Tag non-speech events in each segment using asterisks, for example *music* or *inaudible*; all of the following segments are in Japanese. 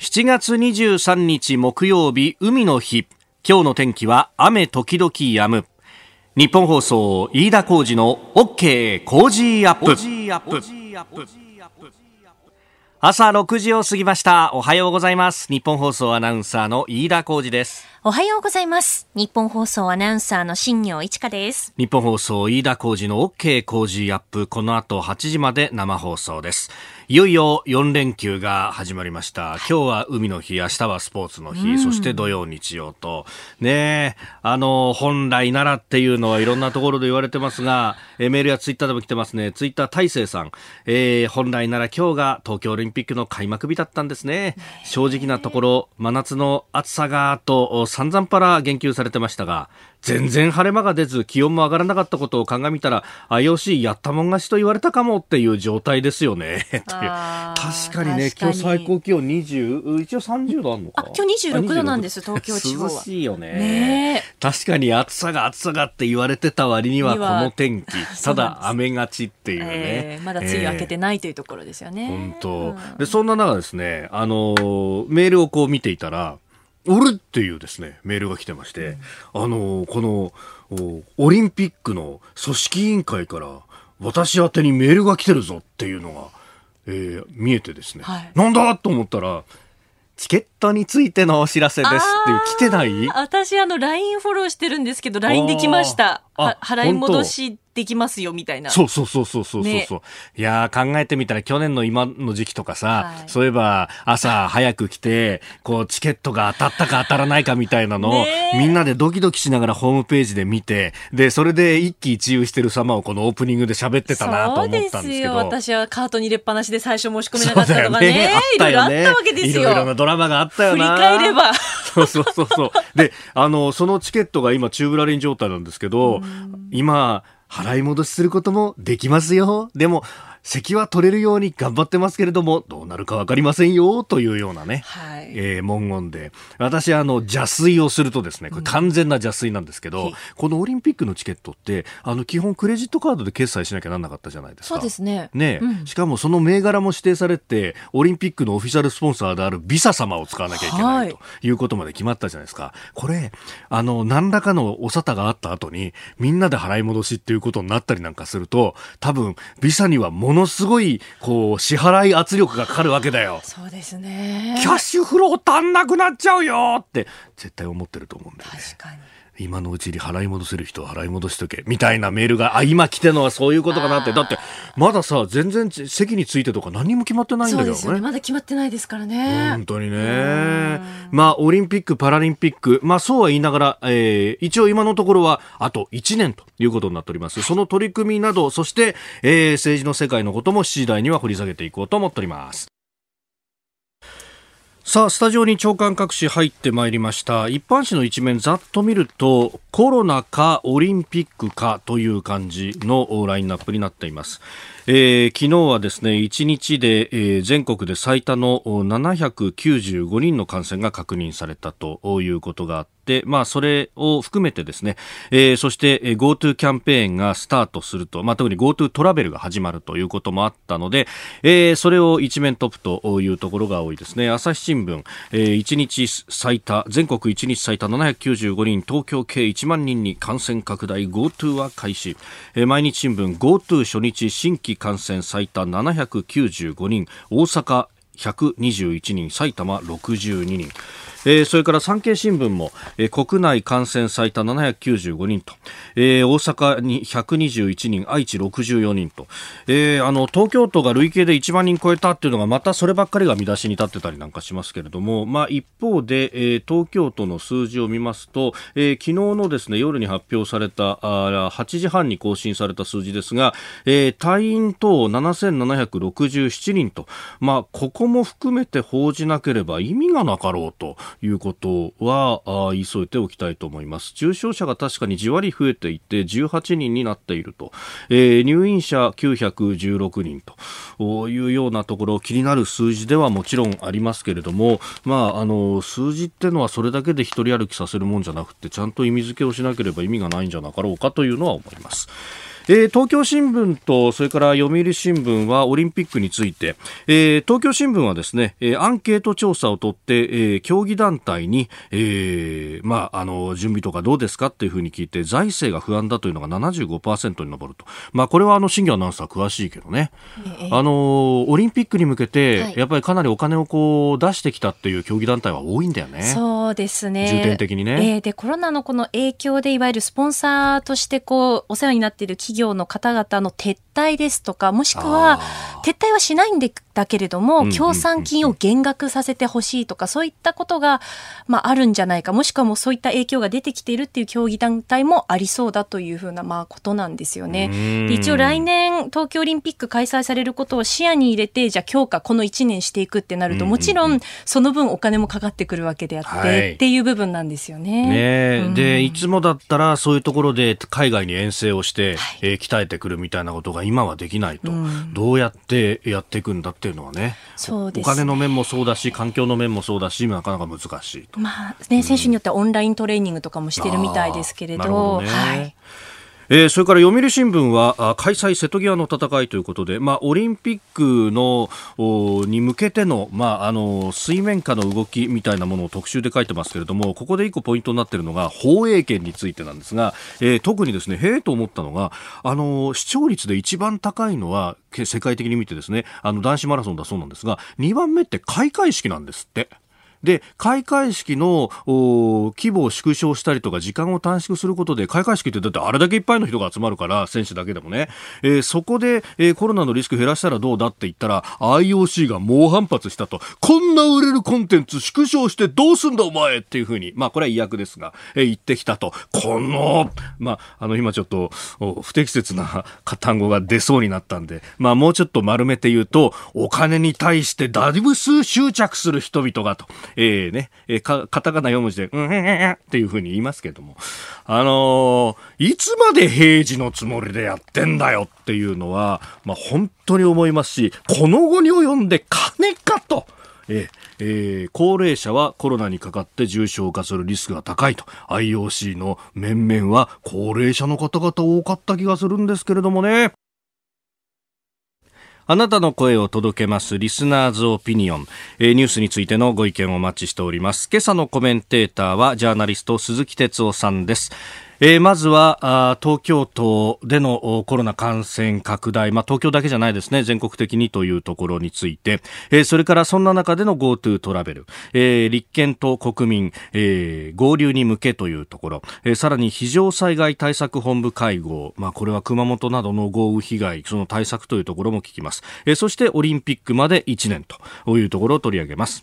7月23日木曜日海の日。今日の天気は雨時々止む。日本放送飯田浩二の OK 工事アップ。朝6時を過ぎました。おはようございます。日本放送アナウンサーの飯田浩二です。おはようございます。日本放送アナウンサーの新業一華です。日本放送飯田浩二の OK 工事アップ。この後8時まで生放送ですいよいよ4連休が始まりました。今日は海の日、明日はスポーツの日、そして土曜、日曜と。ねあの、本来ならっていうのはいろんなところで言われてますが、えメールやツイッターでも来てますね。ツイッター大成さん。えー、本来なら今日が東京オリンピックの開幕日だったんですね。正直なところ、真夏の暑さが、と散々パラ言及されてましたが、全然晴れ間が出ず気温も上がらなかったことを鑑みたら IOC やったもん勝ちと言われたかもっていう状態ですよね。*laughs* 確かにね今日最高気温20一応30度あるのか。今日26度なんです東京地方涼しいよね。ね。確かに暑さが暑さがって言われてた割にはこの天気。*laughs* ただ雨がちっていうね、えー、まだ梅雨明けてないというところですよね、本当、うん、でそんな中ですねあのメールをこう見ていたら俺っていうですね、メールが来てまして、あの、この、オリンピックの組織委員会から私宛てにメールが来てるぞっていうのが、えー、見えてですね、はい、なんだと思ったら、チケットについてのお知らせですっていう来てない？私あの LINE フォローしてるんですけど LINE できました。払い戻しできますよみたいな。そうそうそうそうそうそう、ね、いや考えてみたら去年の今の時期とかさ、はい、そういえば朝早く来て、こうチケットが当たったか当たらないかみたいなのを、みんなでドキドキしながらホームページで見て、で、それで一喜一憂してる様をこのオープニングで喋ってたなと思ったんですけど。私はカートに入れっぱなしで最初申し込めなかったとかね。*laughs* ねいろいろあったわけですよ。いろいろなドラマがあったよな。振り返れば。そうそうそうそう。で、あの、そのチケットが今チューブラリン状態なんですけど、今、払い戻しすることもできますよ。でも、席は取れるように頑張ってますけれども、どうなるかわかりませんよ、というようなね、はい、えー、文言で。私、あの、邪推をするとですね、これ完全な邪推なんですけど、うん、このオリンピックのチケットって、あの、基本クレジットカードで決済しなきゃなんなかったじゃないですか。そうですね。ね、うん、しかもその銘柄も指定されて、オリンピックのオフィシャルスポンサーであるビサ様を使わなきゃいけない、ということまで決まったじゃないですか。これ、あの、何らかのお沙汰があった後に、みんなで払い戻しっていうことになったりなんかすると、多分、ビサにはものすごいこう支払い圧力がかかるわけだよ。そうですね。キャッシュフロー足んなくなっちゃうよって絶対思ってると思うんだよね。確かに今のうちに払い戻せる人は払い戻しとけ。みたいなメールがあ今来てるのはそういうことかなって。だってまださ全然席についてとか何も決まってないんだけどね、ね、まだ決まってないですからね。本当にね。まあオリンピック・パラリンピック。まあそうは言いながら、えー、一応今のところはあと1年ということになっております。その取り組みなどそして、えー、政治の世界のことも7時台には掘り下げていこうと思っておりますさあ、スタジオに長官各紙入ってまいりました。一般紙の一面ざっと見ると、コロナかオリンピックかという感じのラインナップになっています。えー、昨日はですね1日で、えー、全国で最多の795人の感染が確認されたということがあって、まあ、それを含めてですね、えー、そして GoTo キャンペーンがスタートすると、まあ、特に GoTo トラベルが始まるということもあったので、えー、それを一面トップというところが多いですね。朝日新聞、えー、1日最多全国1日最多795人東京計1万人に感染拡大 GoTo は開始、えー、毎日新聞 GoTo 初日新規感染最多795人大阪121人埼玉62人。えー、それから産経新聞も、えー、国内感染最多795人と、えー、大阪に121人愛知64人と、えー、あの東京都が累計で1万人超えたっていうのがまたそればっかりが見出しに立ってたりなんかしますけれども、まあ、一方で、えー、東京都の数字を見ますと、えー、昨日のですね夜に発表されたあ8時半に更新された数字ですが、えー、退院等7767人と、まあ、ここも含めて報じなければ意味がなかろうということはあ言い添えておきたいと思います。重症者が確かにじわり増えていて18人になっていると、えー、入院者916人と。いうようなところ気になる数字ではもちろんありますけれども、まあ、あの数字ってのはそれだけで一人歩きさせるもんじゃなくてちゃんと意味付けをしなければ意味がないんじゃなかろうかというのは思います。えー、東京新聞とそれから読売新聞はオリンピックについて、えー、東京新聞はですね、えー、アンケート調査を取って、えー、競技団体に、えー、まあ、あの、準備とかどうですかっていうふうに聞いて、財政が不安だというのが75%に上ると。まあ、これはあの、新業アナウンサー詳しいけどね。えー、あの、オリンピックに向けて、やっぱりかなりお金をこう出してきたっていう競技団体は多いんだよね。そうですね。重点的にね。えー、で、コロナのこの影響で、いわゆるスポンサーとしてこう、お世話になっている企業の方々の撤退ですとか、もしくは、撤退はしないんだけれども、協賛金を減額させてほしいとか、そういったことが、まあ、あるんじゃないか、もしくはもうそういった影響が出てきているっていう競技団体もありそうだというふうな、まあ、ことなんですよね。一応来年、東京オリンピック開催されることを視野に入れて、じゃあ強化この1年していくってなると、もちろん、その分お金もかかってくるわけであって、はい、っていう部分なんですよね。ね、うん、で、いつもだったら、そういうところで海外に遠征をして、はい、えー、鍛えてくるみたいなことが今はできないと、うん、どうやってやっていくんだっていうのはね。そうです、ね、お金の面もそうだし、環境の面もそうだし、なかなか難しいと。まあね、選手によってはオンライントレーニングとかもしてるみたいですけれど。どね、はいえー、それから読売新聞は開催瀬戸際の戦いということで、まあ、オリンピックのに向けての,、まあ、あの水面下の動きみたいなものを特集で書いてますけれどもここで一個ポイントになっているのが放映権についてなんですが、えー、特にですねへえと思ったのがあの視聴率で一番高いのは世界的に見てですねあの男子マラソンだそうなんですが2番目って開会式なんですって。で、開会式の規模を縮小したりとか時間を短縮することで、開会式ってだってあれだけいっぱいの人が集まるから、選手だけでもね、えー、そこで、えー、コロナのリスク減らしたらどうだって言ったら、IOC が猛反発したと、こんな売れるコンテンツ縮小してどうすんだお前っていうふうに、まあこれは違約ですが、えー、言ってきたと。この、まあ、あの今ちょっと不適切な *laughs* 単語が出そうになったんで、まあもうちょっと丸めて言うと、お金に対してだいぶ数執着する人々がと。えー、ね、えー、カタカナ4文字で、うん、へへへっていうふうに言いますけども、あのー、いつまで平時のつもりでやってんだよっていうのは、まあ、本当に思いますし、この後に及んで金かと。ええー、高齢者はコロナにかかって重症化するリスクが高いと。IOC の面々は高齢者の方々多かった気がするんですけれどもね。あなたの声を届けますリスナーズオピニオン、えー、ニュースについてのご意見をお待ちしております。今朝のコメンテーターはジャーナリスト鈴木哲夫さんです。えー、まずは東京都でのコロナ感染拡大、まあ、東京だけじゃないですね。全国的にというところについて、えー、それからそんな中での GoTo トラベル、えー、立憲と国民、えー、合流に向けというところ、えー、さらに非常災害対策本部会合、まあ、これは熊本などの豪雨被害その対策というところも聞きます、えー、そしてオリンピックまで1年というところを取り上げます。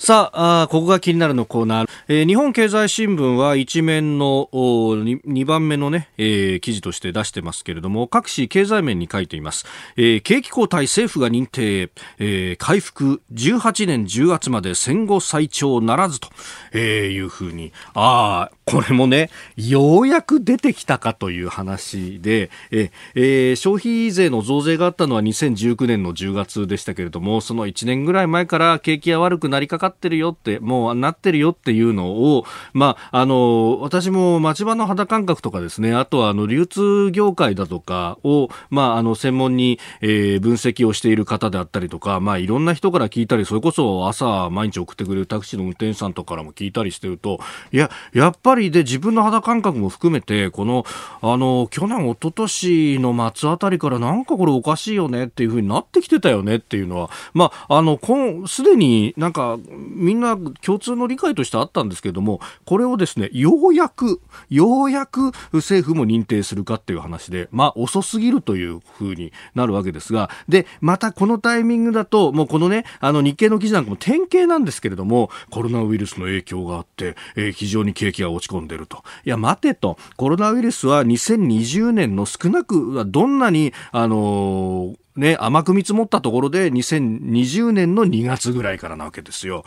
さあここが気になるのコーナー、えー、日本経済新聞は一面の 2, 番目のね、えー、記事として出してますけれども各紙経済面に書いています、えー、景気後退政府が認定、えー、回復18年10月まで戦後最長ならずと、えー、いうふうに。ああこれもね、ようやく出てきたかという話で、ええー、消費税の増税があったのは2019年の10月でしたけれども、その1年ぐらい前から景気が悪くなりかかってるよって、もうなってるよっていうのを、まあ、あの、私も町場の肌感覚とかですね、あとはあの、流通業界だとかを、まあ、あの、専門に、えー、分析をしている方であったりとか、まあ、いろんな人から聞いたり、それこそ朝毎日送ってくれるタクシーの運転手さんとかからも聞いたりしてると、いや、やっぱりりで自分の肌感覚も含めてこのあの去年一昨年の末あたりからなんかこれおかしいよねっていうふうになってきてたよねっていうのはまああのすでになんかみんな共通の理解としてあったたんですけれどもこれをですねようやくようやく政府も認定するかっていう話でまあ遅すぎるというふうになるわけですがでまたこのタイミングだともうこのねあの日経の記事なんかも典型なんですけれどもコロナウイルスの影響があって、えー、非常に景気が落ち込んでると。いや、待てと。コロナウイルスは2020年の少なくはどんなに、あのーね、甘く見積もったところで2020年の2月ぐらいからなわけですよ。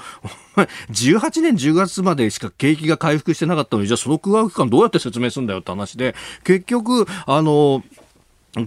*laughs* 18年10月までしか景気が回復してなかったのに、じゃあその空白期間どうやって説明するんだよって話で、結局、あの、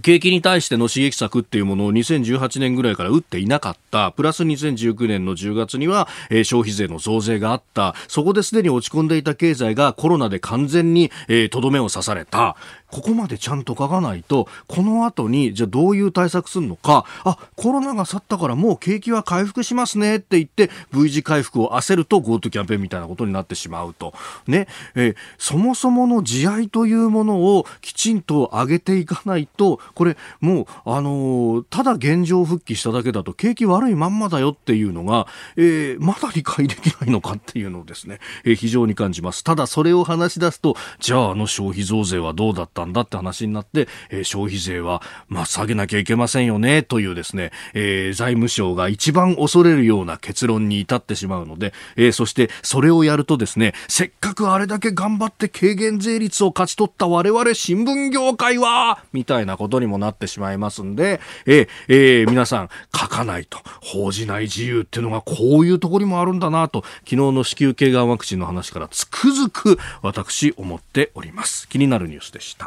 景気に対しての刺激策っていうものを2018年ぐらいから打っていなかった。プラス2019年の10月には、えー、消費税の増税があった。そこですでに落ち込んでいた経済がコロナで完全に、えー、とどめを刺された。ここまでちゃんと書かないと、この後に、じゃあどういう対策するのか、あ、コロナが去ったからもう景気は回復しますねって言って、V 字回復を焦ると GoTo キャンペーンみたいなことになってしまうと。ね、えー、そもそもの慈愛というものをきちんと上げていかないと、これもう、あのー、ただ現状復帰しただけだと景気悪いまんまだよっていうのが、えー、まだ理解できないのかっていうのをですね、えー、非常に感じます。ただそれを話し出すと、じゃああの消費増税はどうだったたんだって話になって、えー、消費税は、まあ、下げなきゃいけませんよね、というですね、えー、財務省が一番恐れるような結論に至ってしまうので、えー、そしてそれをやるとですね、せっかくあれだけ頑張って軽減税率を勝ち取った我々新聞業界は、みたいなことにもなってしまいますんで、え、えー、皆さん書かないと、報じない自由っていうのがこういうところにもあるんだなと、昨日の子宮頸がんワクチンの話からつくづく私思っております。気になるニュースでした。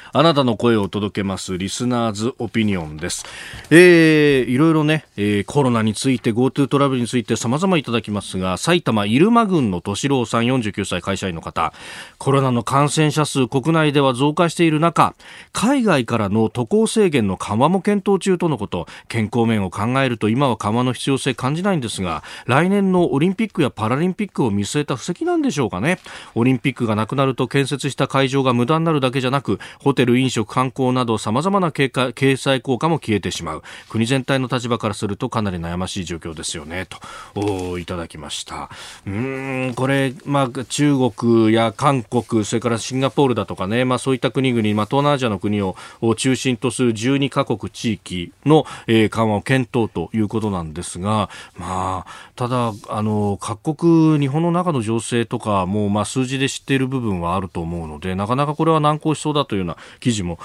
あなたの声を届けますリスナーズオピニオンです。えー、いろいろね、えー、コロナについて GoTo トラベルについて様々いただきますが、埼玉入間郡の敏郎さん49歳会社員の方、コロナの感染者数国内では増加している中、海外からの渡航制限の緩和も検討中とのこと、健康面を考えると今は緩和の必要性感じないんですが、来年のオリンピックやパラリンピックを見据えた布石なんでしょうかね。オリンピックがなくなると建設した会場が無駄になるだけじゃなく、ホテル、飲食、観光など様々な経済効果も消えてしまう。国全体の立場からするとかなり悩ましい状況ですよね。と、いただきました。うん、これ、まあ、中国や韓国、それからシンガポールだとかね、まあそういった国々、まあ東南アジアの国を中心とする12カ国地域の、えー、緩和を検討ということなんですが、まあ、ただ、あの、各国、日本の中の情勢とかも、まあ数字で知っている部分はあると思うので、なかなかこれは難航しそうだというような記事も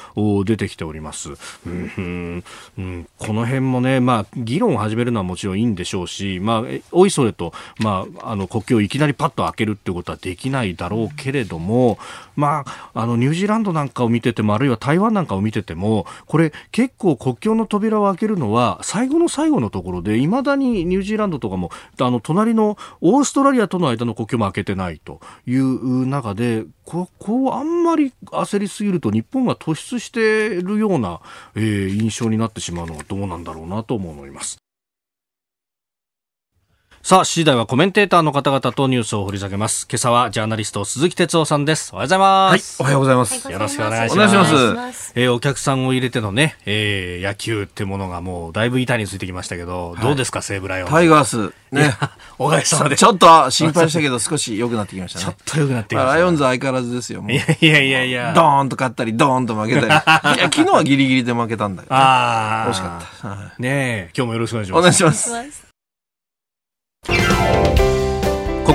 出てきております。うん、うん、この辺もね、まあ、議論を始めるのはもちろんいいんでしょうし、まあ、おいそれと、まあ、あの国境をいきなりパッと開けるってことはできないだろうけれども、まあ、あのニュージーランドなんかを見てても、あるいは台湾なんかを見てても、これ結構国境の扉を開けるのは最後の最後のところで、いまだにニュージーランドとかも、あの隣のオーストラリアとの間の国境も開けてないという中で、ここあんまり焦りすぎると日本が突出しているような、えー、印象になってしまうのはどうなんだろうなと思います。さあ、次第はコメンテーターの方々とニュースを掘り下げます。今朝はジャーナリスト鈴木哲夫さんです。おはようございます。はい、おはようございます。よろしくお願いします。お願いします。えー、お客さんを入れてのね、えー、野球ってものがもうだいぶ板についてきましたけど、はい、どうですか、西武ライオンタイガース。ね。おかげさまで。ちょっと心配したけど、*laughs* 少し良くなってきましたね。ちょっと良くなってきました、ライオンズ相変わらずですよ。いやいやいやいや。ドーンと勝ったり、ドーンと負けたり。いや、昨日はギリギリで負けたんだよ、ね。*laughs* ああ。惜しかった。ねえ、今日もよろしくお願いします。お願いします。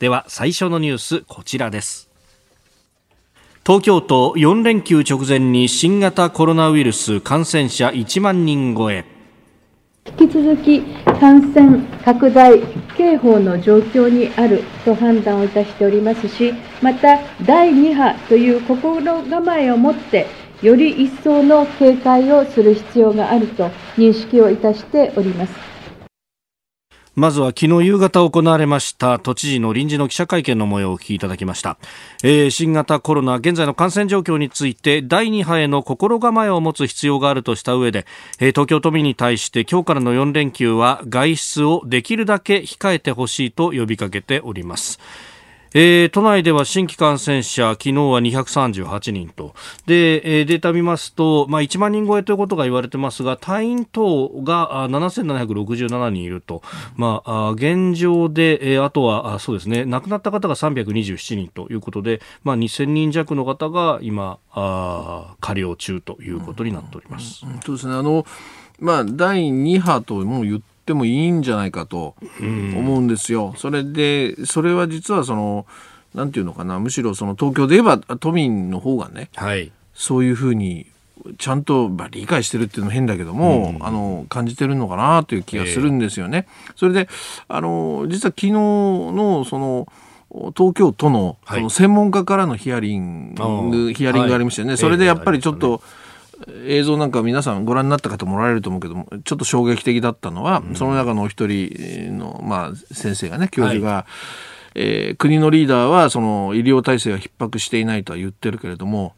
では最初のニュースこちらです東京都4連休直前に新型コロナウイルス感染者1万人超え引き続き感染拡大警報の状況にあると判断をいたしておりますしまた第2波という心構えを持ってより一層の警戒をする必要があると認識をいたしております。まずは昨日夕方行われました都知事の臨時の記者会見の模様をお聞きいただきました、えー、新型コロナ現在の感染状況について第2波への心構えを持つ必要があるとした上で、えー、東京都民に対して今日からの4連休は外出をできるだけ控えてほしいと呼びかけております。えー、都内では新規感染者、昨日は238人と。で、えー、データ見ますと、まあ、1万人超えということが言われてますが、退院等が7767人いると。まあ、現状で、えー、あとは、あそうですね、亡くなった方が327人ということで、まあ、2000人弱の方が今、あ加療中ということになっております。うんうん、そうですね。あの、まあ、第2波とも言ってってもいいんじゃないかと思うんですよ。それで、それは実はその、なんていうのかなむしろその東京で言えば都民の方がねはい。そういうふうにちゃんと、まあ、理解してるっていうのも変だけども、あの感じてるのかなという気がするんですよね。それであの実は昨日のその東京都のはい。その専門家からのヒアリング、あー。ヒアリングがありましたよね、はい。それでやっぱりちょっえと、映像なんか皆さんご覧になった方もおられると思うけどもちょっと衝撃的だったのは、その中のお一人の、まあ、先生がね教授が、えー国のリーダーはその医療体制が逼迫していないとは言ってるけれども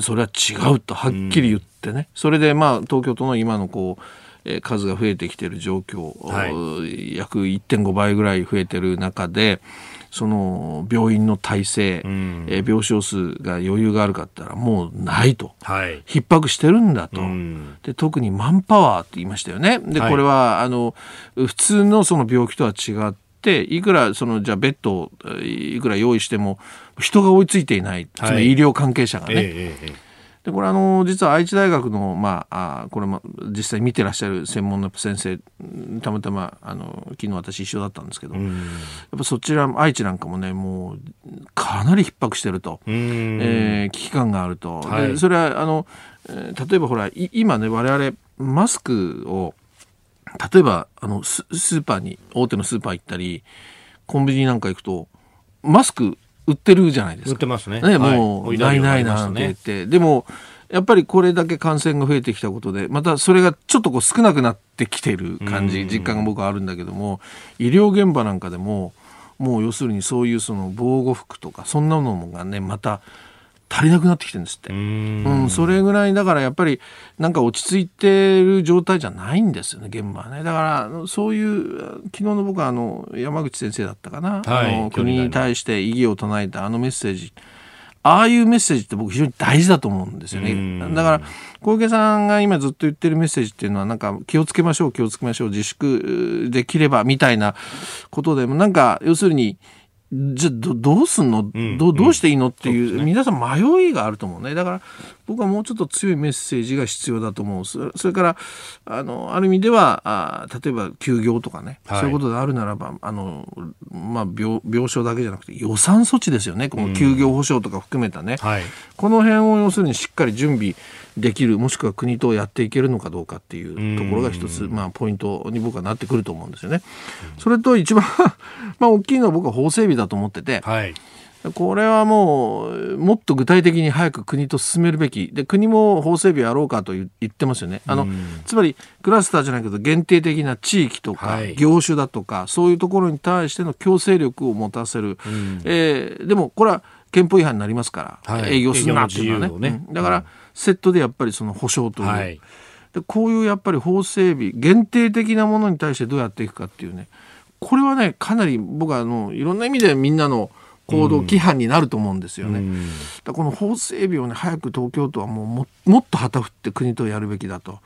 それは違うとはっきり言ってね、それでまあ東京都の今のこう、えー数が増えてきている状況、はい。約1.5倍ぐらい増えてる中でその病院の体制、ん。えー病床数が余裕があるかったらもうないと。はい。逼迫してるんだと、うん。で特にマンパワーって言いましたよね。で、はい。これはあの普通のその病気とは違っていくらそのじゃあベッドをえーいくら用意しても人が追いついていない、はい。その医療関係者がね、えええええでこれあの実は愛知大学の、まあ、あこれも実際見てらっしゃる専門の先生うんたまたまあの昨日私一緒だったんですけど、やん。っぱそちら愛知なんかもねもうかなり逼迫してると。うん。えー危機感があると、はいでそれはあの、えー例えばほらい今ね我々マスクを例えばあのススーパーに大手のスーパー行ったりコンビニなんか行くとマスク売ってるじゃないですか。売ってますね。ね、はいもう、追いないないなんて言って、でも、やっぱりこれだけ感染が増えてきたことで、またそれがちょっとこう少なくなってきてる感じ、うん実感が僕はあるんだけども、医療現場なんかでも、もう要するにそういうその防護服とか、そんなのがね、また足りなくなってきてるんですって。うん。うん、それぐらいだからやっぱりなんか落ち着いてる状態じゃないんですよね現場はね。だからそういう昨日の僕はあの山口先生だったかな、はいあの国に対して異議を唱えたあのメッセージ。ああいうメッセージって僕非常に大事だと思うんですようん。ねだから小池さんが今ずっと言ってるメッセージっていうのはなんか気をつけましょう気をつけましょう自粛できればみたいなことでもなんか要するにじゃあどどうすんの、ん。どうどうしていいの？っていう,、皆さん迷いがあると思うね。だから僕はもうちょっと強いメッセージが必要だと思う。そそれからあのある意味ではあ例えば休業とかね、はい。そういうことであるならばあの、まあ、病病床だけじゃなくて予算措置ですよね。この休業保障とか含めたね、はい。この辺を要するにしっかり準備できるもしくは国とやっていけるのかどうかっていうところが一つ、まあ、ポイントに僕はなってくると思うんですよね。それと一番 *laughs* まあ大きいのは僕は法整備だと思ってて、はい。これはもうもっと具体的に早く国と進めるべき。で国も法整備やろうかと言言ってますよね。あの、つまりクラスターじゃないけど限定的な地域とか、はい。業種だとかそういうところに対しての強制力を持たせる、えーでもこれは憲法違反になりますから、はい。営業するなっていうのはね。ね。うん。だからセットでやっぱりその保障という、はい。でこういうやっぱり法整備限定的なものに対してどうやっていくかっていうね。これはねかなり僕はあのいろんな意味でみんなの行動規範になると思うんですよね。うんだこの法整備をね早く東京都はもうももっと旗振って国とやるべきだと。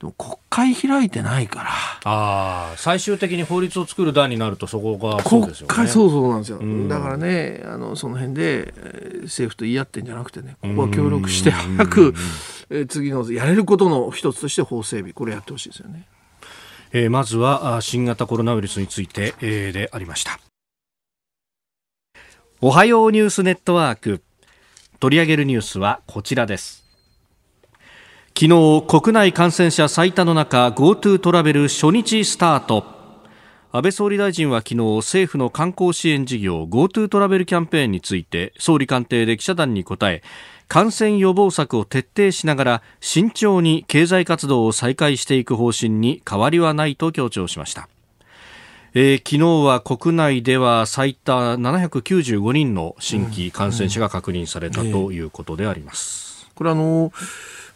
でも国会開いてないから。ああ、最終的に法律を作る段になるとそこがそう国ですよね。会そうそうなんですよ、んだからねあのその辺で、えー政府と言い合ってんじゃなくてねここは協力して早く、えー次のやれることの一つとして法整備これやってほしいですよね。えーまずはあ新型コロナウイルスについて、えーでありましたおはようニュースネットワーク。取り上げるニュースはこちらです。昨日国内感染者最多の中 GoTo トラベル初日スタート。安倍総理大臣は昨日政府の観光支援事業 GoTo トラベルキャンペーンについて総理官邸で記者団に答え感染予防策を徹底しながら慎重に経済活動を再開していく方針に変わりはないと強調しました、えー昨日は国内では最多795人の新規感染者が確認されたということであります、これあの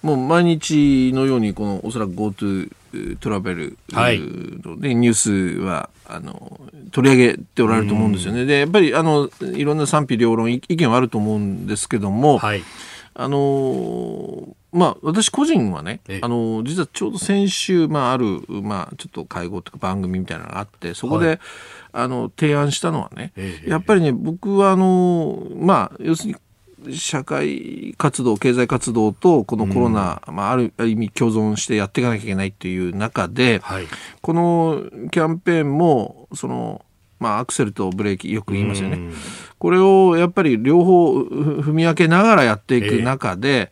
もう毎日のようにこのおそらく GoTo トラベルはい。のでニュースはあの取り上げておられると思うんですよね。でやっぱりあのいろんな賛否両論い意見はあると思うんですけども、はい。あのまあ私個人はねええ、あの実はちょうど先週まああるまあちょっと会合とか番組みたいなのがあってそこで、はい。あの提案したのはね、ええやっぱりね僕はあのまあ要するに社会活動経済活動とこのコロナ、まあ、あるある意味共存してやっていかなきゃいけないっていう中で、はい。このキャンペーンもそのまあ、アクセルとブレーキよく言いますよね。これをやっぱり両方踏み分けながらやっていく中で、えー、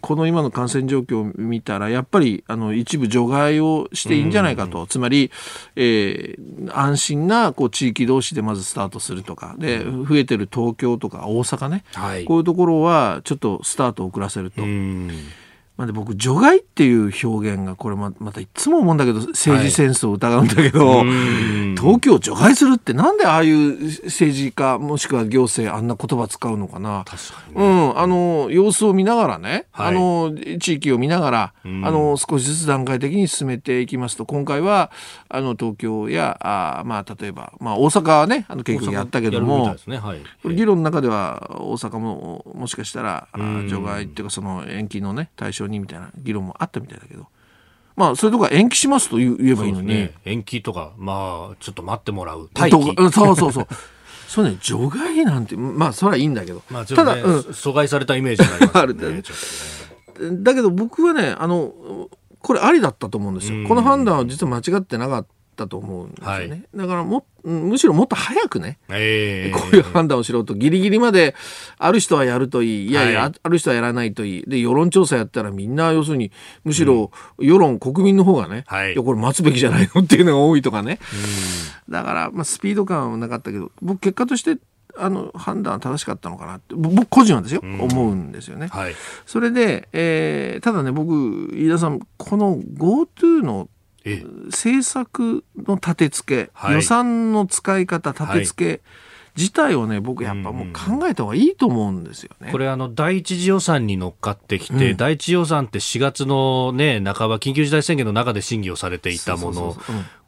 この今の感染状況を見たら、やっぱりあの一部除外をしていいんじゃないかと、つまり、えー、安心なこう地域同士でまずスタートするとか、で増えてる東京とか大阪ね、はい、こういうところはちょっとスタートを遅らせると。まあ、で僕除外っていう表現がこれままたいつも思うんだけど政治センスを疑うんだけど、はい、東京を除外するってなんでああいう政治家もしくは行政あんな言葉使うのかな。確かに、ね、うん、あの様子を見ながらね、はい、あの地域を見ながらあの少しずつ段階的に進めていきますと今回はあの東京やあ、まあ、例えば、まあ、大阪はねあの結局やったけども、ね。はい、議論の中では大阪ももしかしたら除外っていうかその延期のね対象にみたいな議論もあったみたいだけど。まあ、それとか延期しますと言えばいいのに。ね、延期とか、まあ、ちょっと待ってもらう。待機。そうそうそう。*laughs* そうね、除外なんて、まあ、それはいいんだけど。まあ、ただ、うん、阻害されたイメージがありますね。*laughs* あるんだよね。だけど僕はね、あの、これありだったと思うんですよ。この判断は実は間違ってなかったと思うんですよね。はい、だからもむしろもっと早くね、えー、こういう判断をしろとギリギリまである人はやるといい。いやいや、はい、ある人はやらないといい。で世論調査やったらみんな要するにむしろ世論、うん、国民の方がね、はい、いやこれ待つべきじゃないのっていうのが多いとかね、うん、だから、まあ、スピード感はなかったけど僕結果としてあの判断は正しかったのかなって僕個人はですよ、うん、思うんですよね。はい、それで、えー、ただね僕飯田さんこの GoTo の政策の立て付け、はい、予算の使い方立て付け、はい。自体をね僕やっぱもう考えた方がいいと思うんですよね。これあの第一次予算に乗っかってきて、うん、第一次予算って4月のね半ば緊急事態宣言の中で審議をされていたもの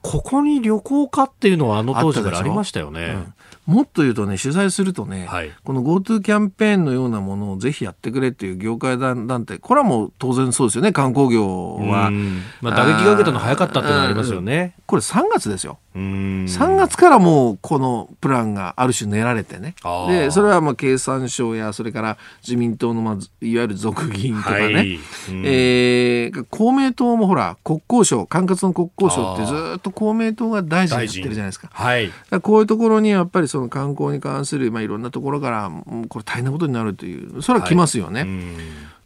ここに旅行かっていうのはあの当時からありましたよね。もっと言うとね、取材するとね、はい、この GoTo キャンペーンのようなものをぜひやってくれっていう業界団体、これはもう当然そうですよね、観光業は。まあ、打撃が受けたの早かったっていうのはありますよね。これ3月ですよ。3月からもうこのプランがある種練られてね。で、それはまあ経産省や、それから自民党のまあいわゆる俗議員とかね、はい、えー、公明党もほら、国交省、管轄の国交省ってずっと公明党が大臣やってるじゃないですか。はい、こういうところにやっぱりその観光に関する、まあ、いろんなところからこれ大変なことになるというそれは来ますよね。はい、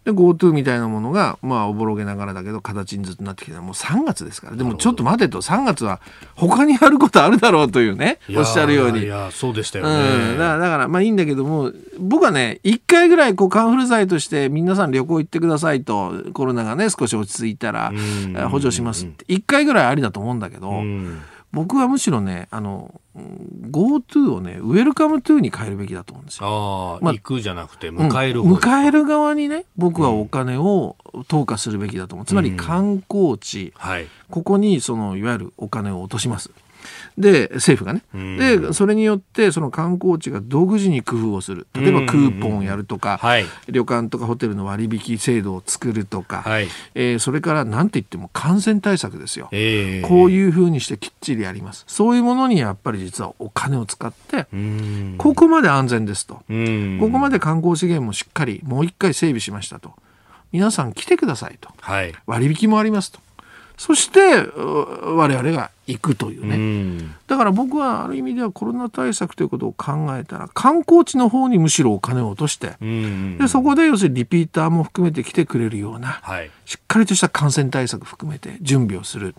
で GoTo みたいなものがまあおぼろげながらだけど形にずっとなってきた。もう3月ですから。でもちょっと待てと。3月は他にやることあるだろうというねおっしゃるように。いやそうでしたよね、うん、だからまあいいんだけども僕はね1回ぐらいこうカンフル剤として皆さん旅行行ってくださいとコロナがね少し落ち着いたら補助しますって1回ぐらいありだと思うんだけど。僕はむしろねあの GoTo をね Welcome to に変えるべきだと思うんですよ。あまあ、行くじゃなくて迎える、うん、迎える側にね僕はお金を投下するべきだと思う、つまり観光地、うんはい、ここにそのいわゆるお金を落とします。で政府がね、でそれによってその観光地が独自に工夫をする。例えばクーポンをやるとか、はい、旅館とかホテルの割引制度を作るとか、はい、えー、それから何て言っても感染対策ですよ、えー、こういうふうにしてきっちりやります。そういうものにやっぱり実はお金を使ってここまで安全ですと。ここまで観光資源もしっかりもう一回整備しましたと。皆さん来てくださいと、はい、割引もありますとそして我々が行くというね、だから僕はある意味ではコロナ対策ということを考えたら観光地の方にむしろお金を落として、でそこで要するにリピーターも含めて来てくれるような、はい、しっかりとした感染対策含めて準備をする。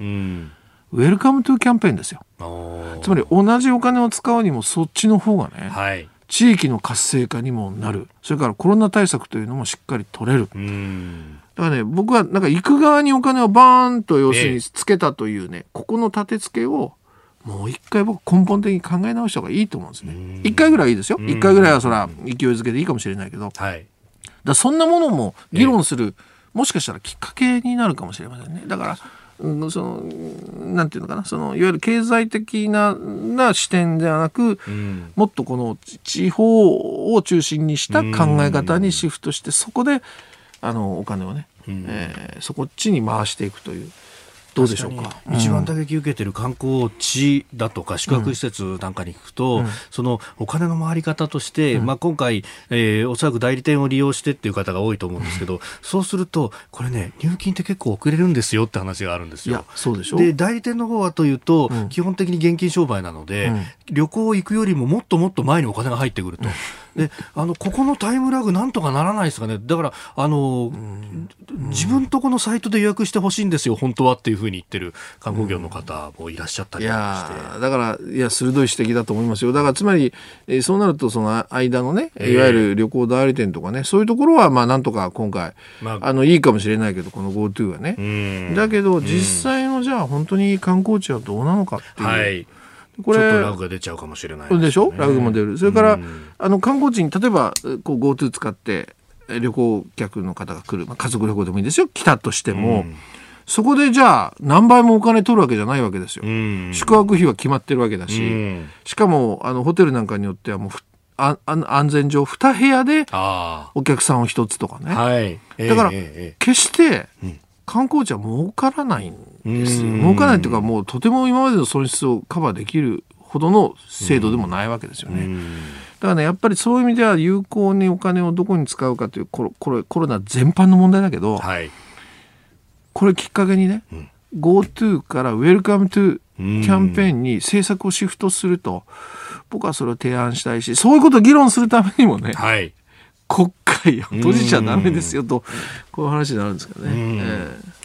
Welcome to キャンペーンですよ。つまり同じお金を使うにもそっちの方がね、はい、地域の活性化にもなる。それからコロナ対策というのもしっかり取れる。だからね、僕はなんか行く側にお金をバーンと要するにつけたというね、えここの立て付けをもう一回僕根本的に考え直した方がいいと思うんですね。一回ぐらいいいですよ。一回ぐらいはそら勢いづけでいいかもしれないけど。はい、だそんなものも議論する、もしかしたらきっかけになるかもしれませんね。だから、うん、そのなんていうのかなそのいわゆる経済的なな視点ではなく、うん、もっとこの地方を中心にした考え方にシフトして、そこであのお金をね、うん、えー、そこっちに回していくという。どうでしょうか？一番打撃受けてる観光地だとか宿泊施設なんかに行くと、うん、そのお金の回り方として、うん、まあ、今回、えー、おそらく代理店を利用してっていう方が多いと思うんですけど、そうするとこれね入金って結構遅れるんですよって話があるんですよ。そうでしょ？で代理店の方はというと、基本的に現金商売なので、旅行行くよりももっともっと前にお金が入ってくると。であのここのタイムラグなんとかならないですかね？だからあの、自分とこのサイトで予約してほしいんですよ本当はっていうふうに言ってる観光業の方もいらっしゃったりして。だからいや鋭い指摘だと思いますよ。だからつまり、えー、そうなるとその間のねいわゆる旅行代理店とかね、そういうところはまあなんとか今回、まあ、あのいいかもしれないけどこの GoTo はね。だけど実際のじゃあ本当に観光地はどうなのかっていう。はいこれちょっとラグが出ちゃうかもしれないで、ね,、しょ？ラグも出る。それから、あの観光地に例えばこう GoTo 使って旅行客の方が来る、まあ、家族旅行でもいいんですよ。来たとしても、そこでじゃあ何倍もお金取るわけじゃないわけですよ。宿泊費は決まってるわけだし、しかもあのホテルなんかによってはもうあ安全上2部屋でお客さんを1つとかね。はい。えー、だから、決して観光地は儲からないんですよ。儲からないっていうかもうとても今までの損失をカバーできるほどの制度でもないわけですよね。だからねやっぱりそういう意味では有効にお金をどこに使うかというこれこれコロナ全般の問題だけど、はい、これきっかけにね、うん、GoTo から Welcome to キャンペーンに政策をシフトすると僕はそれを提案したいしそういうことを議論するためにもね、はい、国会を閉じちゃダメですよとこういう話になるんですけどね。えー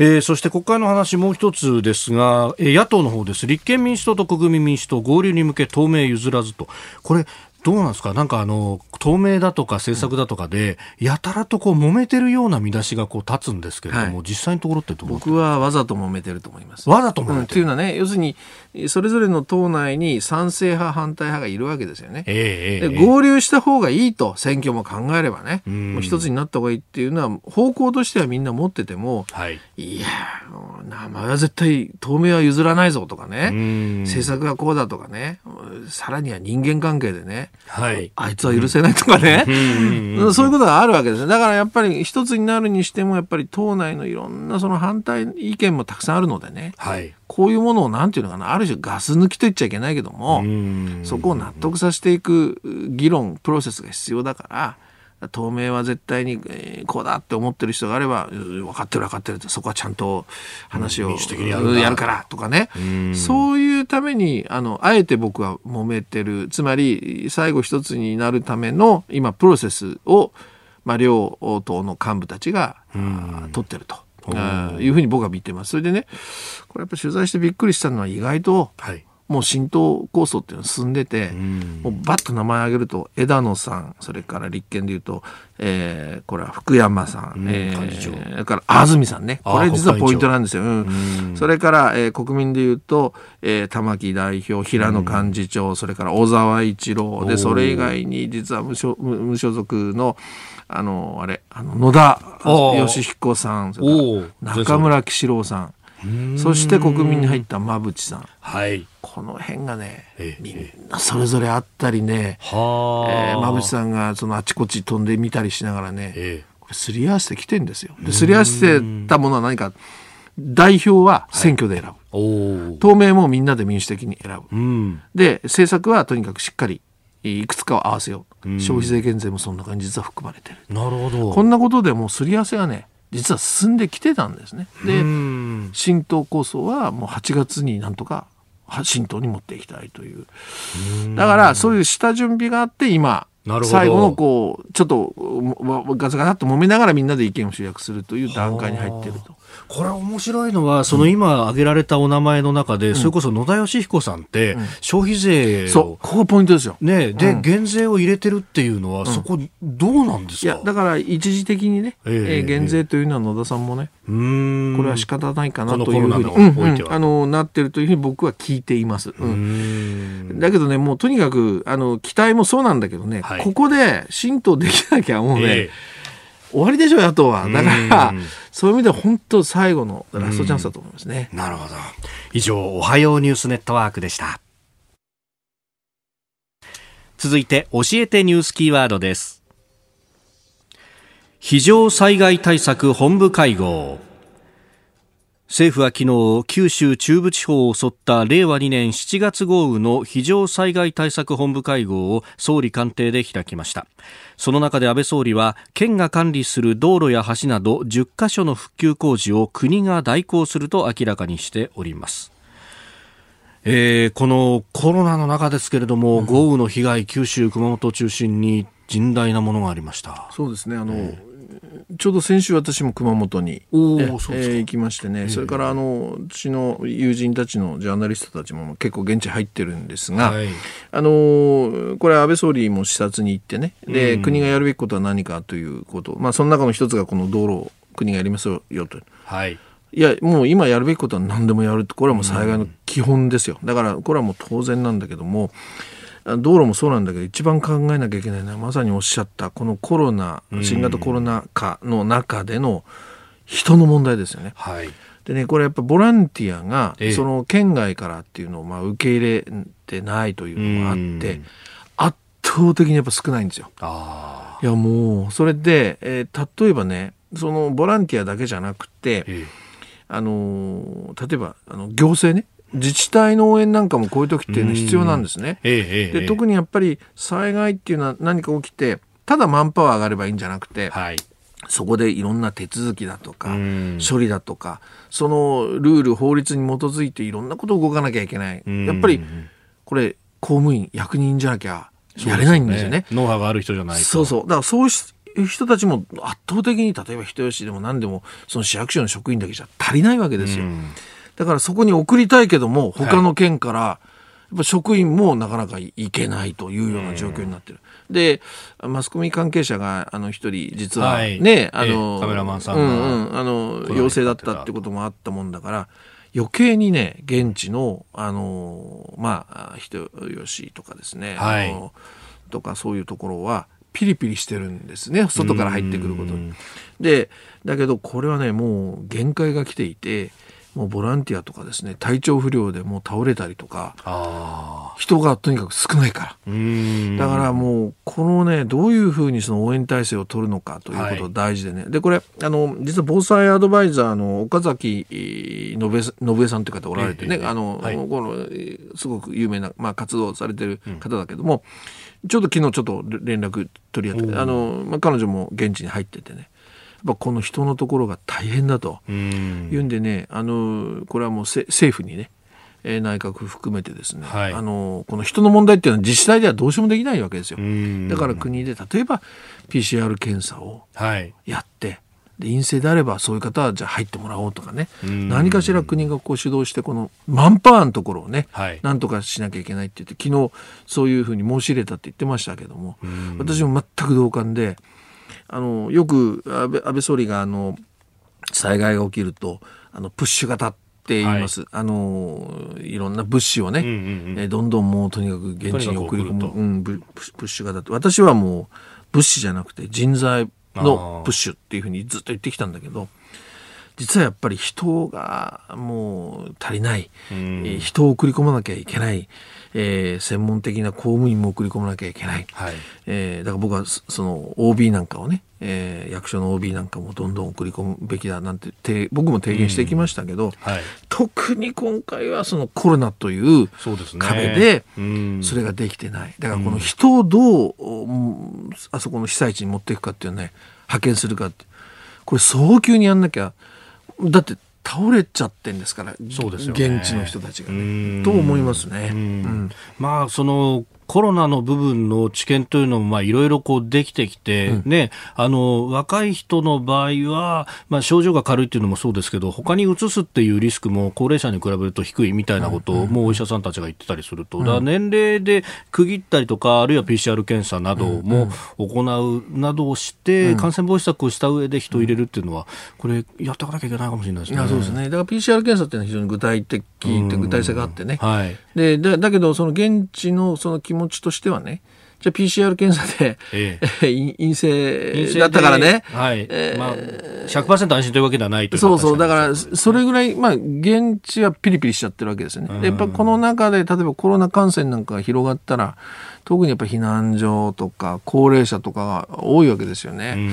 えー、そして国会の話もう一つですが、えー、野党の方です。立憲民主党と国民民主党合流に向け透明譲らずと。これどうなんですか？なんかあの、透明だとか政策だとかで、やたらとこう揉めてるような見出しがこう立つんですけれども、はい、実際のところってどう僕はわざと揉めてると思います。わざと揉めてる、うん、っていうのはね、要するに、それぞれの党内に賛成派、反対派がいるわけですよね。えー、で合流した方がいいと、選挙も考えればね、もう一つになった方がいいっていうのは、方向としてはみんな持ってても、はい、いや、名前は絶対透明は譲らないぞとかね、政策がこうだとかね、さらには人間関係でね、はい、あいつは許せないとかね、そういうことがあるわけですだからやっぱり一つになるにしてもやっぱり党内のいろんなその反対意見もたくさんあるのでね、はい、こういうものをなんていうのかな。ある種ガス抜きと言っちゃいけないけどもそこを納得させていく議論プロセスが必要だから。透明は絶対にこうだって思ってる人があれば分かってる分かってるってそこはちゃんと話をやるからとかね。そういうためにあのあえて僕は揉めてる。つまり最後一つになるための今プロセスを、まあ、両党の幹部たちが取ってると。いうふうに僕は見てます。それでね、これやっぱ取材してびっくりしたのは意外と、はい、もう浸透構想っていうのは進んでて、もうバッと名前挙げると枝野さんそれから立憲でいうと、えー、これは福山さん、えー、それから安住さんね。これ実はポイントなんですよ、うん、それから、えー、国民でいうと、えー、玉木代表平野幹事長それから小沢一郎。でそれ以外に実は無所無所属のあのあれあの野田義彦さん中村喜四郎さんそして国民に入った馬淵さん、はい、この辺がね、みんなそれぞれあったりね、えー、馬淵さんがそのあちこち飛んでみたりしながらね、これすり合わせてきてんですよ。ですり合わせたものは何か代表は選挙で選ぶ、はい、透明もみんなで民主的に選ぶ、うん、で政策はとにかくしっかりいくつかを合わせよう、うん、消費税減税もそんな感じ実は含まれてる。なるほど。こんなことでもうすり合わせがね実は進んできてたんですね。で浸透構想はもう8月になんとか浸透に持っていきたいというだからそういう下準備があって今最後のこうちょっとガサガサと揉めながらみんなで意見を集約するという段階に入ってると。これ面白いのは、その今挙げられたお名前の中で、うん、それこそ野田佳彦さんって、消費税を、そう、ここポイントですよ。ね、で、うん、減税を入れてるっていうのは、そこ、どうなんですか、いや、だから一時的にね、えー、減税というのは野田さんもね、うん。これは仕方ないかなというふうに、うん、あのなってるというふうに僕は聞いています。うん、だけどね、もうとにかく、あの、期待もそうなんだけどね、はい、ここで浸透できなきゃもうね、えー終わりでしょ野党は。だからそういう意味では本当最後のラストチャンスだと思いますね。なるほど。以上おはようニュースネットワークでした。続いて教えてニュースキーワードです。非常災害対策本部会合政府は昨日九州中部地方を襲った令和2年7月豪雨の非常災害対策本部会合を総理官邸で開きました。その中で安倍総理は県が管理する道路や橋など10カ所の復旧工事を国が代行すると明らかにしております。えー、このコロナの中ですけれども、うん、豪雨の被害、九州、熊本を中心に甚大なものがありました。そうですね。あの、えーちょうど先週私も熊本にえー、行きましてね、えー、それからあの私の友人たちのジャーナリストたちも結構現地入ってるんですが、はい、あのこれ安倍総理も視察に行ってね。で、うん、国がやるべきことは何かということ。まあその中の一つがこの道路を国がやりますよと。はい。いやもう今やるべきことは何でもやるってこれはもう災害の基本ですよ、だからこれはもう当然なんだけども道路もそうなんだけど一番考えなきゃいけないのはまさにおっしゃったこのコロナ新型コロナ禍の中での人の問題ですよね。はい、でねこれやっぱボランティアがその県外からっていうのをまあ受け入れてないというのがあって圧倒的にやっぱ少ないんですよ。いやもうそれで、えー、例えばねそのボランティアだけじゃなくて、あの例えばあの行政ね自治体の応援なんかもこういう時っていうのは必要なんですね。で特にやっぱり災害っていうのは何か起きてただマンパワー上がればいいんじゃなくて、はい、そこでいろんな手続きだとか処理だとかそのルール法律に基づいていろんなことを動かなきゃいけない。やっぱりこれ公務員役人じゃなきゃやれないんですよね。ねノウハウがある人じゃないと。そうそう。だからそういう人たちも圧倒的に例えば人吉でも何でもその市役所の職員だけじゃ足りないわけですよ。だからそこに送りたいけども、他の県から、やっぱ職員もなかなか行けないというような状況になってる。で、マスコミ関係者が、あの、一人、実はね、はい、あの、カメラマンさんが、うんうん、あの、陽性だったってこともあったもんだから、余計にね、現地の、あの、まあ、人吉とかですね、はい、あのとかそういうところは、ピリピリしてるんですね外から入ってくること。に。でだけどこれはねもう限界が来ていてもうボランティアとかですね体調不良でもう倒れたりとか人がとにかく少ないから。だからもうこのねどういうふうにその応援体制を取るのかということ大事でね、はい、でこれあの実は防災アドバイザーの岡崎信江さんという方おられてね、えあの、はい、このすごく有名な、まあ、活動されてる方だけども、うん、ちょうど昨日ちょっと連絡取り合ってあの、まあ、彼女も現地に入っててねぱこの人のところが大変だと。いうんでねあのこれはもう政府にね内閣府含めてですね、はい、あのこの人の問題っていうのは自治体ではどうしようもできないわけですよ。だから国で例えば PCR 検査をやって、はい、で陰性であればそういう方はじゃあ入ってもらおうとかね。何かしら国がこう主導してこのマンパワーのところをね、はい、なんとかしなきゃいけないって言って昨日そういうふうに申し入れたって言ってましたけども私も全く同感で。あのよく安倍安倍総理があの災害が起きるとあのプッシュ型って言います、はい、あのいろんな物資をね、うんうんうん、えどんどんもうとにかく現地に送り込む、うん、プッシュ型って。私はもう物資じゃなくて人材のプッシュっていうふうにずっと言ってきたんだけど実はやっぱり人がもう足りない、うん、人を送り込まなきゃいけない。えー、専門的な公務員も送り込まなきゃいけない、はい。えー、だから僕はその OB なんかをね、えー、役所の OB なんかもどんどん送り込むべきだなんてて僕も提言してきましたけど、うん。はい、特に今回はそのコロナという壁でそれができてない、だからこの人をどう、うん、あそこの被災地に持っていくかっていうね派遣するかって。これ早急にやんなきゃだって倒れちゃってんですからそうですよ、ね、現地の人たちが、ね、と思いますね。うん、まあそのコロナの部分の知見というのも、まあ、いろいろこうできてきて、うん、ね、あの、若い人の場合は、まあ、症状が軽いっていうのもそうですけど、他にうつすっていうリスクも高齢者に比べると低いみたいなことを、もうお医者さんたちが言ってたりすると、だ年齢で区切ったりとか、あるいは PCR 検査なども行うなどをして、感染防止策をした上で人を入れるっていうのは、これ、やっていかなきゃいけないかもしれないですね。そうですね。だから PCR 検査っていうのは非常に具体的で具体性があってね。はい。で、だだけど、その現地のその気持ちとしてはね、じゃあ PCR 検査で、ええ、*laughs* 陰性だったからね。はい。えー、まあ、100%安心というわけではないというそうそう。だから、それぐらい、まあ、現地はピリピリしちゃってるわけですよね。やっぱこの中で、例えばコロナ感染なんかが広がったら、特にやっぱ避難所とか高齢者とかが多いわけですよね。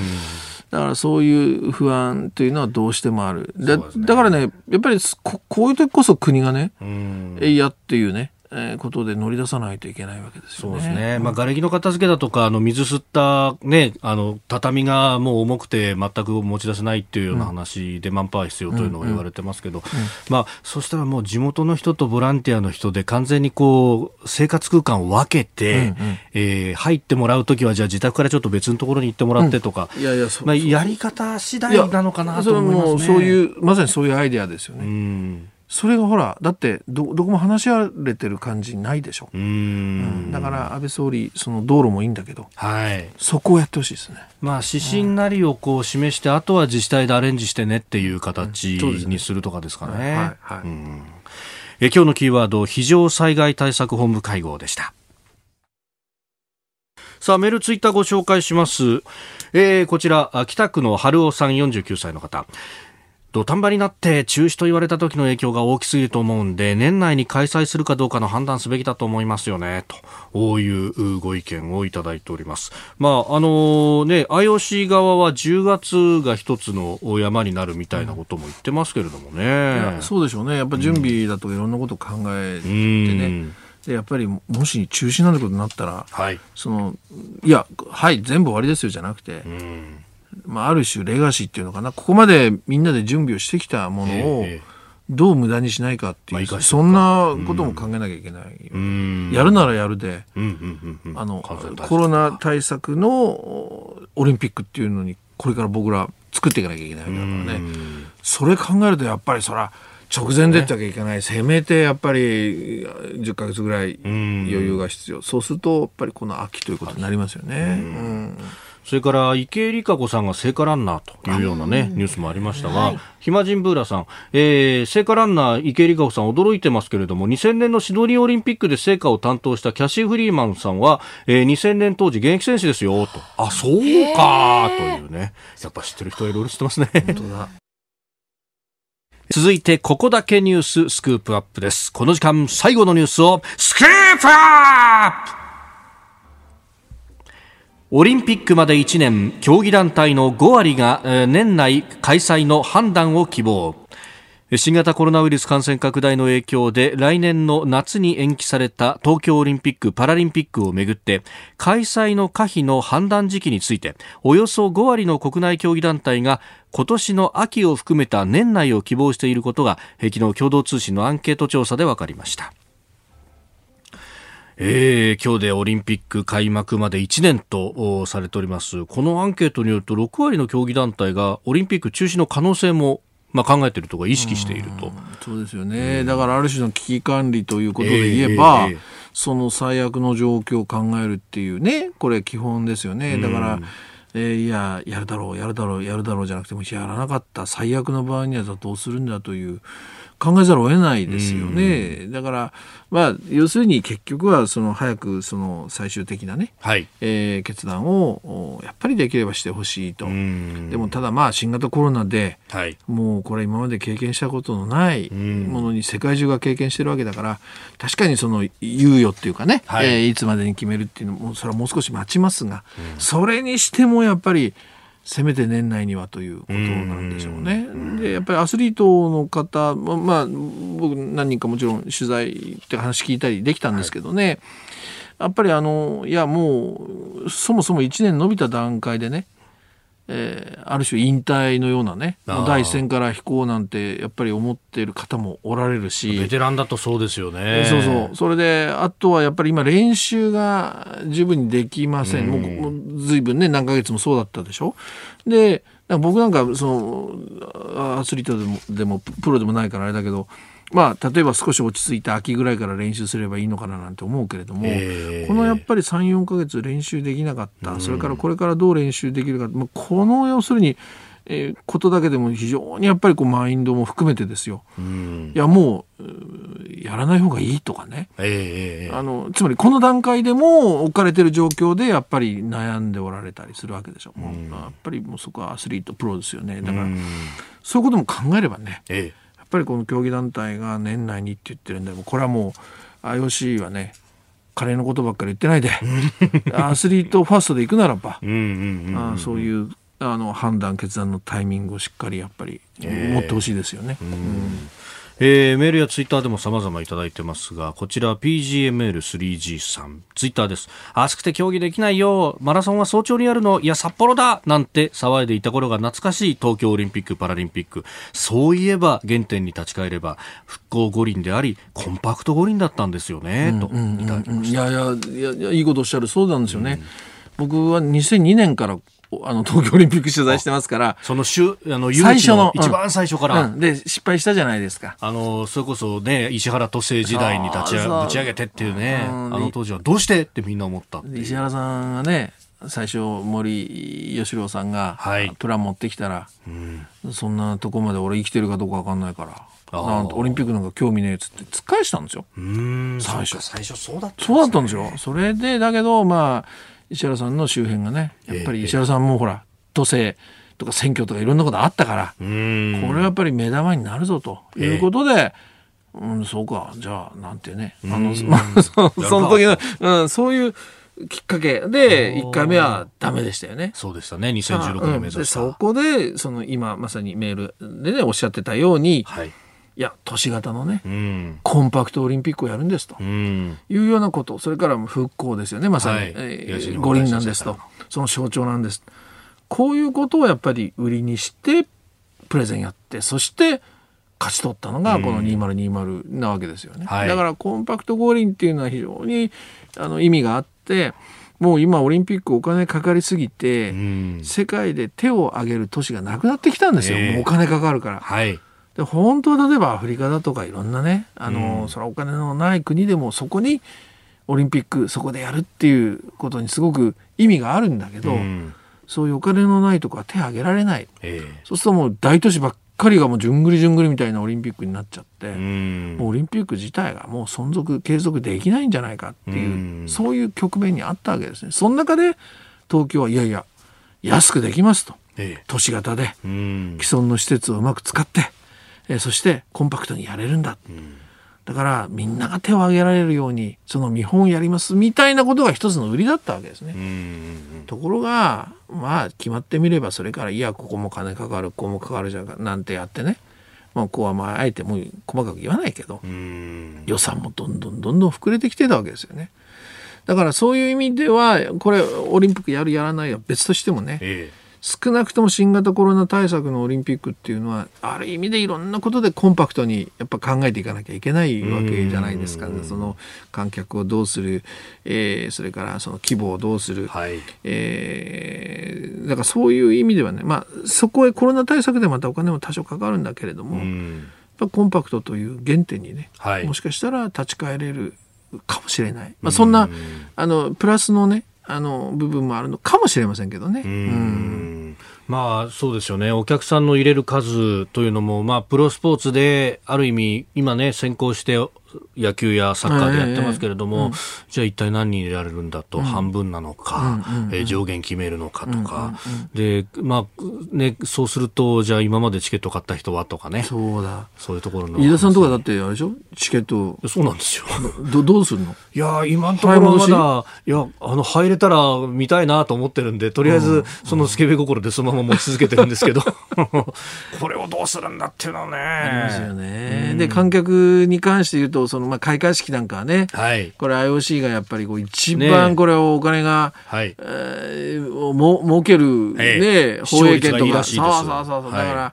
だからそういう不安というのはどうしてもある。だ,、ね、だからね、やっぱりここういう時こそ国がね、うん。えいやっていうね、えー、ことで乗り出さないといけないわけですよね。そうですね。まあ、瓦礫の片付けだとか、あの、水吸ったね、あの、畳がもう重くて全く持ち出せないっていうような話で、マンパワー必要というのが言われてますけど、まあ、そしたらもう地元の人とボランティアの人で完全にこう、生活空間を分けて、うんうんえー入ってもらうときは、じゃあ自宅からちょっと別のところに行ってもらってとか、いやいや、そうまあ、やり方次第なのかなと思いますね。そそういう、まさにそういうアイデアですよね。うん。それがほら、だってど、どこも話し合われてる感じないでしょ。ううんん。だから安倍総理、その道路もいいんだけど、はい。そこをやってほしいですね。まあ、指針なりをこう示して、あとは自治体でアレンジしてねっていう形にするとかですかね。はいはいうんえ今日のキーワード、非常災害対策本部会合でした。さあ、メール、ツイッターご紹介します。えーこちら、あ北区の春尾さん49歳の方。土壇場になって中止と言われた時の影響が大きすぎると思うんで、年内に開催するかどうかの判断すべきだと思いますよね、と、こういうご意見をいただいております。まあ、あのね、IOC 側は10月が一つの山になるみたいなことも言ってますけれどもね。そうでしょうね。やっぱ準備だとかいろんなことを考えてうんね。で、やっぱりもし中止になることになったら、はい。その、いや、はい、全部終わりですよじゃなくて、うんまあ、ある種レガシーっていうのかな、ここまでみんなで準備をしてきたものをええ、どう無駄にしないかっていう、そんなことも考えなきゃいけない。うん。やるならやるで、うんうんコロナ対策のおオリンピックっていうのにこれから僕ら作っていかなきゃいけないわけだからね。うん。それ考えるとやっぱりそら直前でってわけいかない、せめてやっぱり10ヶ月ぐらいん。余裕が必要。そうするとやっぱりこの秋ということになりますよね。うんそれから池江璃花子さんが聖火ランナーというようなね、ニュースもありましたが、暇人ブーラさん、えー聖火ランナー池江璃花子さん驚いてますけれども、2000年のシドニーオリンピックで聖火を担当したキャシー・フリーマンさんは、えー2000年当時現役選手ですよ、と。あ、そうか、というね。やっぱ知ってる人はいろいろ知ってますね。*laughs* 続いて、ここだけニューススクープアップです。この時間、最後のニュースを、スクープアップオリンピックまで1年、競技団体の5割が年内開催の判断を希望。新型コロナウイルス感染拡大の影響で来年の夏に延期された東京オリンピック・パラリンピックをめぐって開催の可否の判断時期についておよそ5割の国内競技団体が今年の秋を含めた年内を希望していることが昨日共同通信のアンケート調査で分かりました。えー、今日でオリンピック開幕まで1年とおされております。このアンケートによると6割の競技団体がオリンピック中止の可能性も、まあ、考えているとか意識していると。そうですよね、だからある種の危機管理ということで言えば、ええええその最悪の状況を考えるっていうねこれ基本ですよね。だから、えーいややるだろうやるだろうやるだろうじゃなくてもしやらなかった。最悪の場合にはどうするんだという考えざるを得ないですよね、だからまあ要するに結局はその早くその最終的なね、はい。えー決断をおやっぱりできればしてほしいと、うん。でもただまあ新型コロナではい。もうこれ今まで経験したことのないものに世界中が経験してるわけだから確かにその猶予っていうかね、はい。いえーいつまでに決めるっていうのもそれはもう少し待ちますが、それにしてもやっぱりせめて年内にはということなんでしょうね。でやっぱりアスリートの方ままあ僕何人かもちろん取材って話聞いたりできたんですけどね、やっぱりあのいやもうそもそも1年伸びた段階でねえーある種引退のようなね第一線から飛行なんてやっぱり思っている方もおられるし。ベテランだとそうですよね。そうそう。それであとはやっぱり今練習が十分にできません、もうもうずいぶんね何ヶ月もそうだったでしょ。でなんか僕なんかそのアスリートでもでもプロでもないからあれだけどまあ例えば少し落ち着いた秋ぐらいから練習すればいいのかななんて思うけれども、えーこのやっぱり34ヶ月練習できなかった、それからこれからどう練習できるか、まあ、この要するに、えーことだけでも非常にやっぱりこうマインドも含めてですよ。うん。いやもううーやらない方がいいとかね。えーあのつまりこの段階でも置かれてる状況でやっぱり悩んでおられたりするわけでしょ。もうやっぱりもうそこはアスリートプロですよね。だからうんそういうことも考えればね。えやっぱりこの競技団体が年内にって言ってるんでもうこれはもう IOC はねカレーのことばっかり言ってないでアスリートファーストで行くならばそういうあの判断決断のタイミングをしっかりやっぱり持ってほしいですよね。うんえー、メールやツイッターでも様々いただいてますが、こちら PGML3G さん、ツイッターです。暑くて競技できないよ。マラソンは早朝にあるの。いや、札幌だなんて騒いでいた頃が懐かしい東京オリンピック・パラリンピック。そういえば、原点に立ち返れば、復興五輪であり、コンパクト五輪だったんですよね。と、いただきました。いやいやいや、いいことおっしゃる。そうなんですよね。うん、僕は2002年からあの東京オリンピック取材してますからその週あの最初の一番最初から、うん、で失敗したじゃないですか。あのそれこそね石原都政時代に立ちぶち上げてっていうね、うん、あの当時はどうしてってみんな思った石原さんがね最初森喜朗さんがプラン持ってきたら、うん、そんなとこまで俺生きてるかどうか分かんないからなんオリンピックなんか興味ねえっつって突っ返したんですよ。最初。最初そうだった、ね、そうだったんですよ。それでだけどまあ石原さんの周辺がねやっぱり石原さんもほら都政とか選挙とかいろんなことあったからこれはやっぱり目玉になるぞということで、うん、そうか。じゃあなんてねあの、*laughs* まあ、そその時の、うん、そういうきっかけで1回目はダメでしたよね。そうでしたね。2016年目指した、うん、そこでその今まさにメールでねおっしゃってたように、はい、いや都市型のね、うん、コンパクトオリンピックをやるんですと、うん、いうようなこと。それから復興ですよね。まさに、はい、えー、五輪なんですと。その象徴なんです。こういうことをやっぱり売りにしてプレゼンやってそして勝ち取ったのがこの2020なわけですよね、うんはい、だからコンパクト五輪っていうのは非常にあの意味があってもう今オリンピックお金かかりすぎて、うん、世界で手を挙げる都市がなくなってきたんですよ、え。ー、もうお金かかるから。はいで本当は例えばアフリカだとかいろんなねあの、うん、そのお金のない国でもそこにオリンピックそこでやるっていうことにすごく意味があるんだけど、うん、そういうお金のないとこは手挙げられない、えー、そうするともう大都市ばっかりがもうじゅんぐりじゅんぐりみたいなオリンピックになっちゃって、うん、もうオリンピック自体がもう存続継続できないんじゃないかっていう、そういう局面にあったわけですね。その中で東京はいやいや安くできますと、えー、都市型で既存の施設をうまく使ってえー、そしてコンパクトにやれるんだ、うん、だからみんなが手を挙げられるようにその見本をやりますみたいなことが一つの売りだったわけですね。ところがまあ決まってみればそれからいやここも金かかるここもかかるじゃんなんてやってね。まあ、ここはまああえてもう細かく言わないけど予算もどんどんどんどん膨れてきてたわけですよね。だからそういう意味ではこれオリンピックやるやらないは別としてもね、ええ少なくとも新型コロナ対策のオリンピックっていうのはある意味でいろんなことでコンパクトにやっぱ考えていかなきゃいけないわけじゃないですか、ね、その観客をどうする、えー、それからその規模をどうする、はい、えー、だからそういう意味ではね、まあ、そこへコロナ対策でまたお金も多少かかるんだけれども、コンパクトという原点にね、はい、もしかしたら立ち返れるかもしれない、まあ、そんなあのプラスのねあの部分もあるのかもしれませんけどね。うんまあそうですよね、お客さんの入れる数というのも、まあ、プロスポーツである意味、今ね、先行して野球やサッカーでやってますけれども、えーうん、じゃあ一体何人入れられるんだと、うん、半分なのか、うんうんうん、えー、上限決めるのかとか、うんうんうん、で、まあ、ね、そうすると、じゃあ今までチケット買った人はとかね。そうだ。そういうところの。飯田さんとかだってあれでしょ？チケット。そうなんですよ。ど、どうするの？いや、今のところまだ、いや、あの、入れたら見たいなと思ってるんで、とりあえず、そのスケベ心でそのまま持ち続けてるんですけど、*laughs* これをどうするんだっていうのはね。ありますよね。で、観客に関して言うと、その、まあ、開会式なんかはね、はい、これ IOC がやっぱりこう一番これお金が、ねはい。えー、も儲けるね、放映権とか、そうそうそう。そう、だから、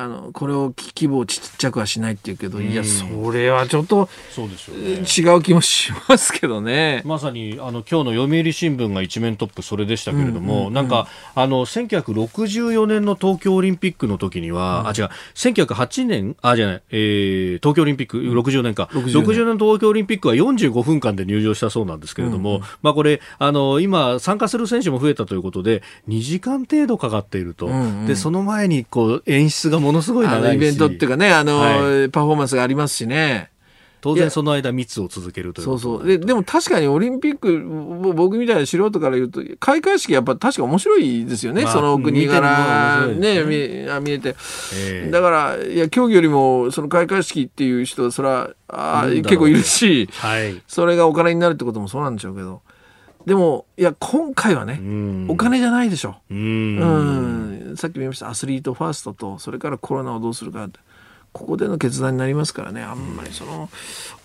あのこれを規模をちっちゃくはしないっていうけど、いやそれはちょっとそうですよ、ね、違う気もしますけどね。まさにあの今日の読売新聞が一面トップそれでしたけれども、うんうんうん、なんかあの1964年の東京オリンピックの時には、うん、あ違う1908年あじゃない、えー、東京オリンピック60年か、うん、60, 年の東京オリンピックは45分間で入場したそうなんですけれども、うんうん、まあこれあの今参加する選手も増えたということで2時間程度かかっていると、うんうん、でその前にこう演出がものすごい長いイベントっていうかね、あの、はい、パフォーマンスがありますしね。当然その間密を続けるというそうそう。ででも確かにオリンピック僕みたいな素人から言うと開会式やっぱ確か面白いですよね、まあ、その国柄ね。ね見えて、えー、だからいや競技よりもその開会式っていう人それはあ結構いるし、はい、それがお金になるってこともそうなんでしょうけどでもいや今回はね、お金じゃないでしょ。ううん。さっきも言いました。アスリートファーストとそれからコロナをどうするかここでの決断になりますからね。あんまりその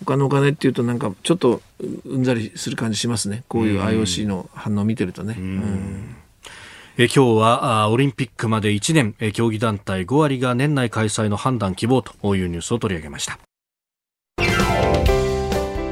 お金お金っていうとなんかちょっとうんざりする感じしますね。こういう IOC の反応を見てるとね。うん。え今日はあオリンピックまで1年。え競技団体5割が年内開催の判断希望というニュースを取り上げました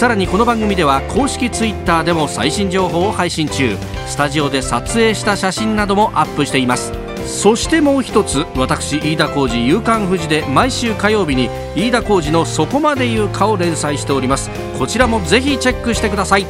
さらにこの番組では公式 Twitter でも最新情報を配信中。スタジオで撮影した写真などもアップしています。そしてもう一つ私飯田浩司夕刊富士で毎週火曜日に飯田浩司のそこまで言うかを連載しております。こちらもぜひチェックしてください。